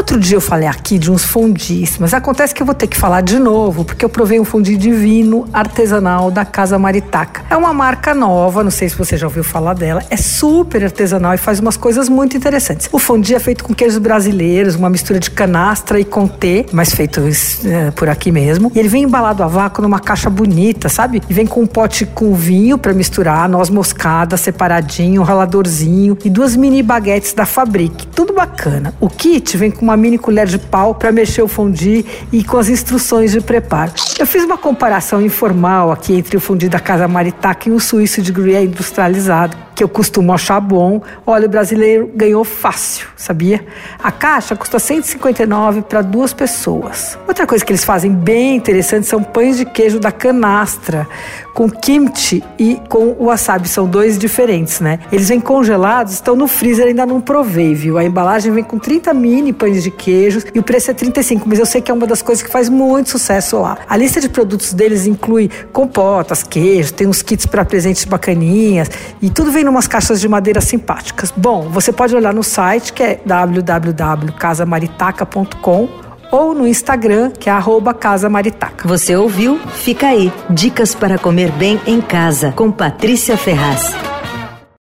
Outro dia eu falei aqui de uns fondis, mas acontece que eu vou ter que falar de novo, porque eu provei um fundi divino artesanal da Casa Maritaca. É uma marca nova, não sei se você já ouviu falar dela, é super artesanal e faz umas coisas muito interessantes. O fundi é feito com queijos brasileiros, uma mistura de canastra e conté, mas feito é, por aqui mesmo. E ele vem embalado a vácuo numa caixa bonita, sabe? E vem com um pote com vinho para misturar, noz moscada separadinho, um raladorzinho e duas mini baguetes da Fabrique. Tudo bacana. O kit vem com uma mini colher de pau para mexer o fondue e com as instruções de preparo. Eu fiz uma comparação informal aqui entre o fondue da Casa Maritaca e o suíço de Gruyère industrializado que eu costumo achar bom, olha, o brasileiro ganhou fácil, sabia? A caixa custa 159 para duas pessoas. Outra coisa que eles fazem bem interessante são pães de queijo da canastra, com kimchi e com wasabi, são dois diferentes, né? Eles vêm congelados, estão no freezer, ainda não provei, viu? A embalagem vem com 30 mini pães de queijos e o preço é 35, mas eu sei que é uma das coisas que faz muito sucesso lá. A lista de produtos deles inclui compotas, queijos, tem uns kits para presentes bacaninhas e tudo vem umas caixas de madeira simpáticas. Bom, você pode olhar no site que é www.casamaritaca.com ou no Instagram, que é arroba Casa Maritaca. Você ouviu? Fica aí. Dicas para comer bem em casa, com Patrícia Ferraz.